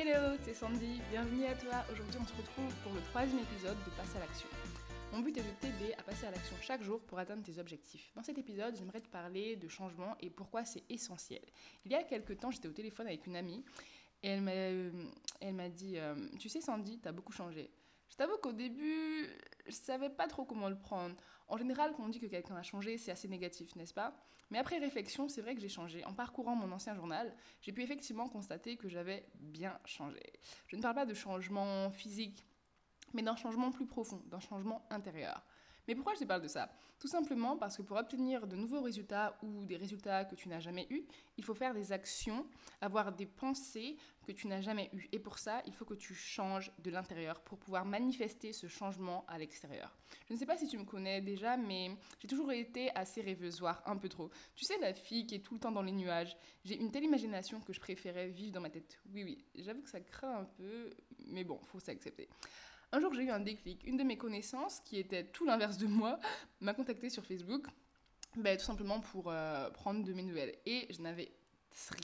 Hello, c'est Sandy, bienvenue à toi. Aujourd'hui, on se retrouve pour le troisième épisode de Passer à l'action. Mon but est de t'aider à passer à l'action chaque jour pour atteindre tes objectifs. Dans cet épisode, j'aimerais te parler de changement et pourquoi c'est essentiel. Il y a quelques temps, j'étais au téléphone avec une amie et elle m'a, m'a dit euh, Tu sais, Sandy, t'as beaucoup changé. Je t'avoue qu'au début, je savais pas trop comment le prendre. En général, quand on dit que quelqu'un a changé, c'est assez négatif, n'est-ce pas? Mais après réflexion, c'est vrai que j'ai changé. En parcourant mon ancien journal, j'ai pu effectivement constater que j'avais bien changé. Je ne parle pas de changement physique, mais d'un changement plus profond, d'un changement intérieur. Mais pourquoi je te parle de ça? Tout simplement parce que pour obtenir de nouveaux résultats ou des résultats que tu n'as jamais eus, il faut faire des actions, avoir des pensées que tu n'as jamais eues. Et pour ça, il faut que tu changes de l'intérieur pour pouvoir manifester ce changement à l'extérieur. Je ne sais pas si tu me connais déjà, mais j'ai toujours été assez rêveuse, voire un peu trop. Tu sais, la fille qui est tout le temps dans les nuages. J'ai une telle imagination que je préférais vivre dans ma tête. Oui, oui, j'avoue que ça craint un peu, mais bon, faut s'accepter. Un jour, j'ai eu un déclic. Une de mes connaissances, qui était tout l'inverse de moi, m'a contacté sur Facebook, ben, tout simplement pour euh, prendre de mes nouvelles. Et je n'avais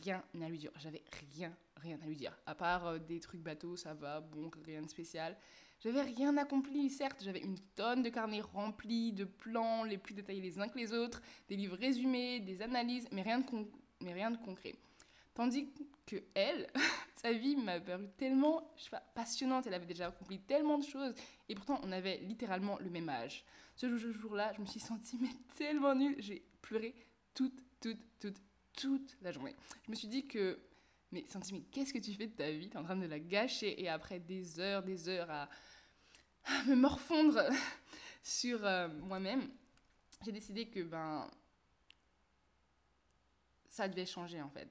rien à lui dire. J'avais rien, rien à lui dire. À part euh, des trucs bateaux, ça va, bon, rien de spécial. J'avais rien accompli, certes, j'avais une tonne de carnets remplis de plans les plus détaillés les uns que les autres, des livres résumés, des analyses, mais rien de, mais rien de concret. Tandis que elle, sa vie m'a paru tellement passionnante, elle avait déjà accompli tellement de choses, et pourtant on avait littéralement le même âge. Ce jour-là, je me suis sentie tellement nulle, j'ai pleuré toute, toute, toute, toute la journée. Je me suis dit que, mais Santi, mais qu'est-ce que tu fais de ta vie? T'es en train de la gâcher, et après des heures, des heures à, me morfondre sur euh, moi-même, j'ai décidé que ben ça devait changer en fait.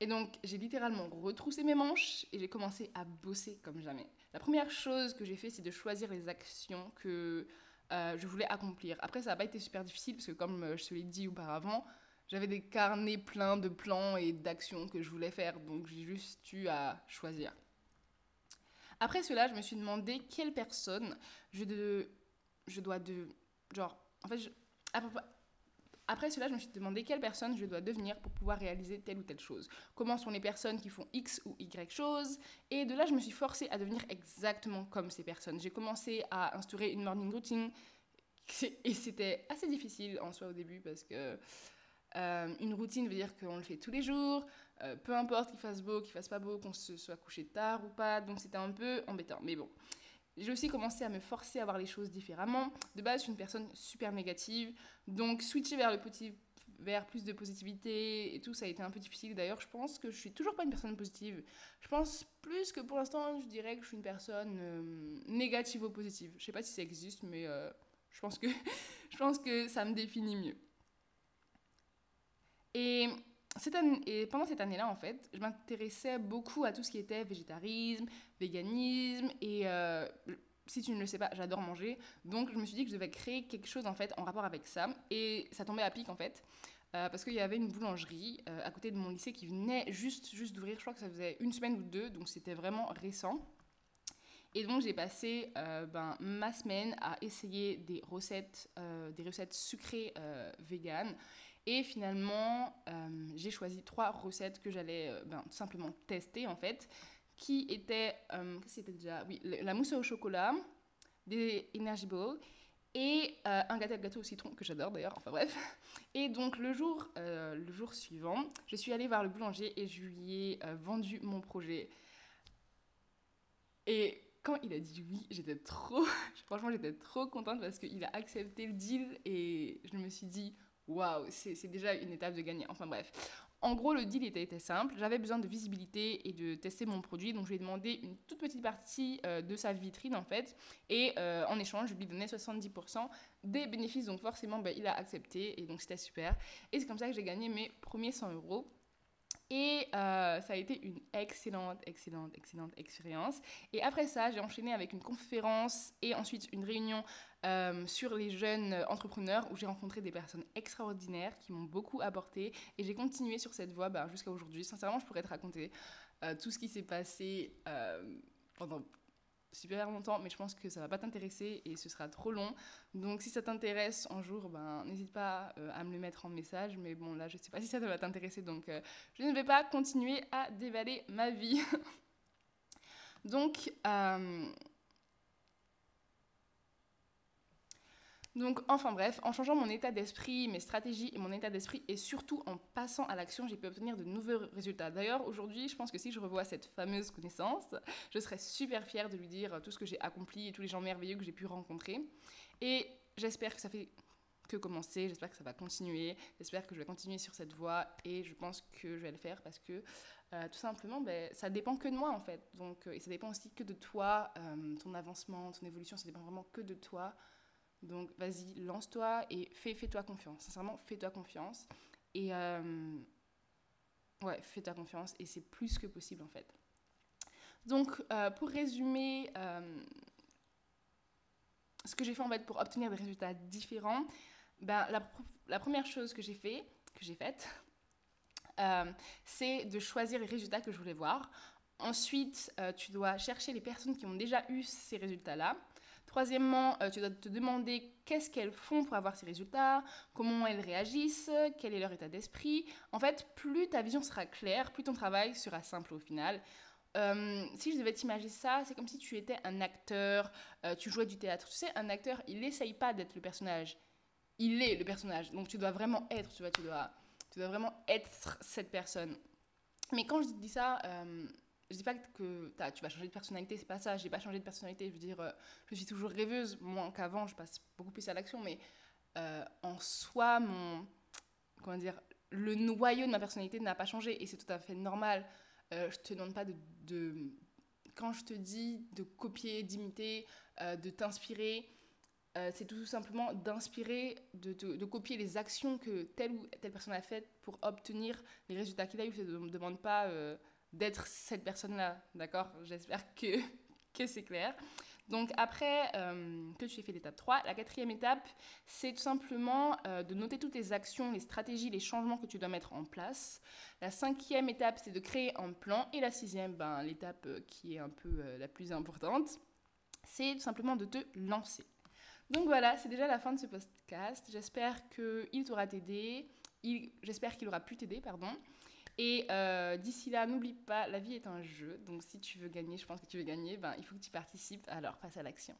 Et donc, j'ai littéralement retroussé mes manches et j'ai commencé à bosser comme jamais. La première chose que j'ai fait, c'est de choisir les actions que euh, je voulais accomplir. Après, ça n'a pas été super difficile parce que, comme euh, je te l'ai dit auparavant, j'avais des carnets pleins de plans et d'actions que je voulais faire. Donc, j'ai juste eu à choisir. Après cela, je me suis demandé quelle personne je, dois de... Genre, en fait, je, après cela, je me suis demandé quelle personne je dois devenir pour pouvoir réaliser telle ou telle chose. Comment sont les personnes qui font X ou Y chose Et de là, je me suis forcée à devenir exactement comme ces personnes. J'ai commencé à instaurer une morning routine et c'était assez difficile en soi au début parce que euh, une routine veut dire qu'on le fait tous les jours, euh, peu importe qu'il fasse beau, qu'il fasse pas beau, qu'on se soit couché tard ou pas. Donc c'était un peu embêtant. Mais bon, j'ai aussi commencé à me forcer à voir les choses différemment. De base, je suis une personne super négative, donc switcher vers le vers plus de positivité et tout, ça a été un peu difficile. D'ailleurs, je pense que je suis toujours pas une personne positive. Je pense plus que pour l'instant, je dirais que je suis une personne euh, négative ou positive. Je sais pas si ça existe, mais euh, je, pense que je pense que ça me définit mieux. Et et pendant cette année-là, en fait, je m'intéressais beaucoup à tout ce qui était végétarisme, véganisme et euh, si tu ne le sais pas, j'adore manger. Donc je me suis dit que je devais créer quelque chose en fait en rapport avec ça et ça tombait à pic en fait. Euh, parce qu'il y avait une boulangerie euh, à côté de mon lycée qui venait juste, d'ouvrir. Je crois que ça faisait une semaine ou deux, donc c'était vraiment récent. Et donc j'ai passé ben, ma semaine à essayer des recettes, des recettes sucrées véganes. Et finalement, euh, j'ai choisi trois recettes que j'allais euh, ben, tout simplement tester en fait, qui étaient, euh, déjà Oui, la mousse au chocolat, des Energy Balls et un gâteau, gâteau au citron que j'adore d'ailleurs, enfin bref. Et donc le jour, le jour suivant, je suis allée voir le boulanger et je lui ai vendu mon projet. Et quand il a dit oui, j'étais trop, franchement j'étais trop contente parce qu'il a accepté le deal et je me suis dit waouh, c'est déjà une étape de gagner. Enfin bref. En gros, le deal était, simple. J'avais besoin de visibilité et de tester mon produit. Donc, je lui ai demandé une toute petite partie euh, de sa vitrine, en fait. Et euh, en échange, je lui donnais 70% des bénéfices. Donc, forcément, ben, il a accepté. Et donc, c'était super. Et c'est comme ça que j'ai gagné mes premiers 100 euros. Et euh, ça a été une excellente, excellente, excellente expérience. Et après ça, j'ai enchaîné avec une conférence et ensuite une réunion euh, sur les jeunes entrepreneurs où j'ai rencontré des personnes extraordinaires qui m'ont beaucoup apporté. Et j'ai continué sur cette voie bah, jusqu'à aujourd'hui. Sincèrement, je pourrais te raconter euh, tout ce qui s'est passé pendant super longtemps, mais je pense que ça va pas t'intéresser et ce sera trop long. Donc si ça t'intéresse un jour, ben n'hésite pas euh, à me le mettre en message. Mais bon, là, je sais pas si ça va t'intéresser, donc euh, je ne vais pas continuer à dévaler ma vie. Donc, euh, Donc, enfin bref, en changeant mon état d'esprit, mes stratégies et mon état d'esprit, et surtout en passant à l'action, j'ai pu obtenir de nouveaux résultats. D'ailleurs, aujourd'hui, je pense que si je revois cette fameuse connaissance, je serais super fière de lui dire tout ce que j'ai accompli et tous les gens merveilleux que j'ai pu rencontrer. Et j'espère que ça fait que commencer, j'espère que ça va continuer, j'espère que je vais continuer sur cette voie, et je pense que je vais le faire parce que euh, tout simplement, ben, ça dépend que de moi en fait. Donc, euh, et ça dépend aussi que de toi, euh, ton avancement, ton évolution, ça dépend vraiment que de toi. Donc vas-y, lance-toi et fais, fais-toi confiance. Sincèrement, fais-toi confiance. Et euh, ouais, fais-toi confiance et c'est plus que possible en fait. Donc euh, pour résumer, euh, ce que j'ai fait en fait pour obtenir des résultats différents, ben, la, la première chose que j'ai fait, que j'ai faite, c'est de choisir les résultats que je voulais voir. Ensuite, tu dois chercher les personnes qui ont déjà eu ces résultats-là. Troisièmement, euh, tu dois te demander qu'est-ce qu'elles font pour avoir ces résultats, comment elles réagissent, quel est leur état d'esprit. En fait, plus ta vision sera claire, plus ton travail sera simple au final. Euh, si je devais t'imaginer ça, c'est comme si tu étais un acteur, euh, tu jouais du théâtre. Tu sais, un acteur, il n'essaye pas d'être le personnage, il est le personnage. Donc tu dois vraiment être, tu vois, tu dois, tu dois vraiment être cette personne. Mais quand je dis ça, je dis pas que tu vas changer de personnalité, c'est pas ça. J'ai pas changé de personnalité. Je veux dire, euh, je suis toujours rêveuse, moins qu'avant. Je passe beaucoup plus à l'action, mais euh, en soi, mon comment dire, le noyau de ma personnalité n'a pas changé et c'est tout à fait normal. Euh, je te demande pas de, quand je te dis de copier, d'imiter, de t'inspirer. c'est tout simplement d'inspirer, de, copier les actions que telle ou telle personne a faites pour obtenir les résultats qu'il a eu. Je ne demande pas d'être cette personne-là, d'accord? J'espère que, que c'est clair. Donc après euh, que tu aies fait l'étape 3, la quatrième étape, c'est tout simplement euh, de noter toutes les actions, les stratégies, les changements que tu dois mettre en place. La cinquième étape, c'est de créer un plan. Et la sixième, ben, l'étape euh, qui est un peu la plus importante, c'est tout simplement de te lancer. Donc voilà, c'est déjà la fin de ce podcast. J'espère qu'il t'aura aidé. J'espère qu'il aura pu t'aider, pardon. Et euh, d'ici là, n'oublie pas, la vie est un jeu. Donc si tu veux gagner, je pense que tu veux gagner, ben, il faut que tu participes. Alors passe à l'action.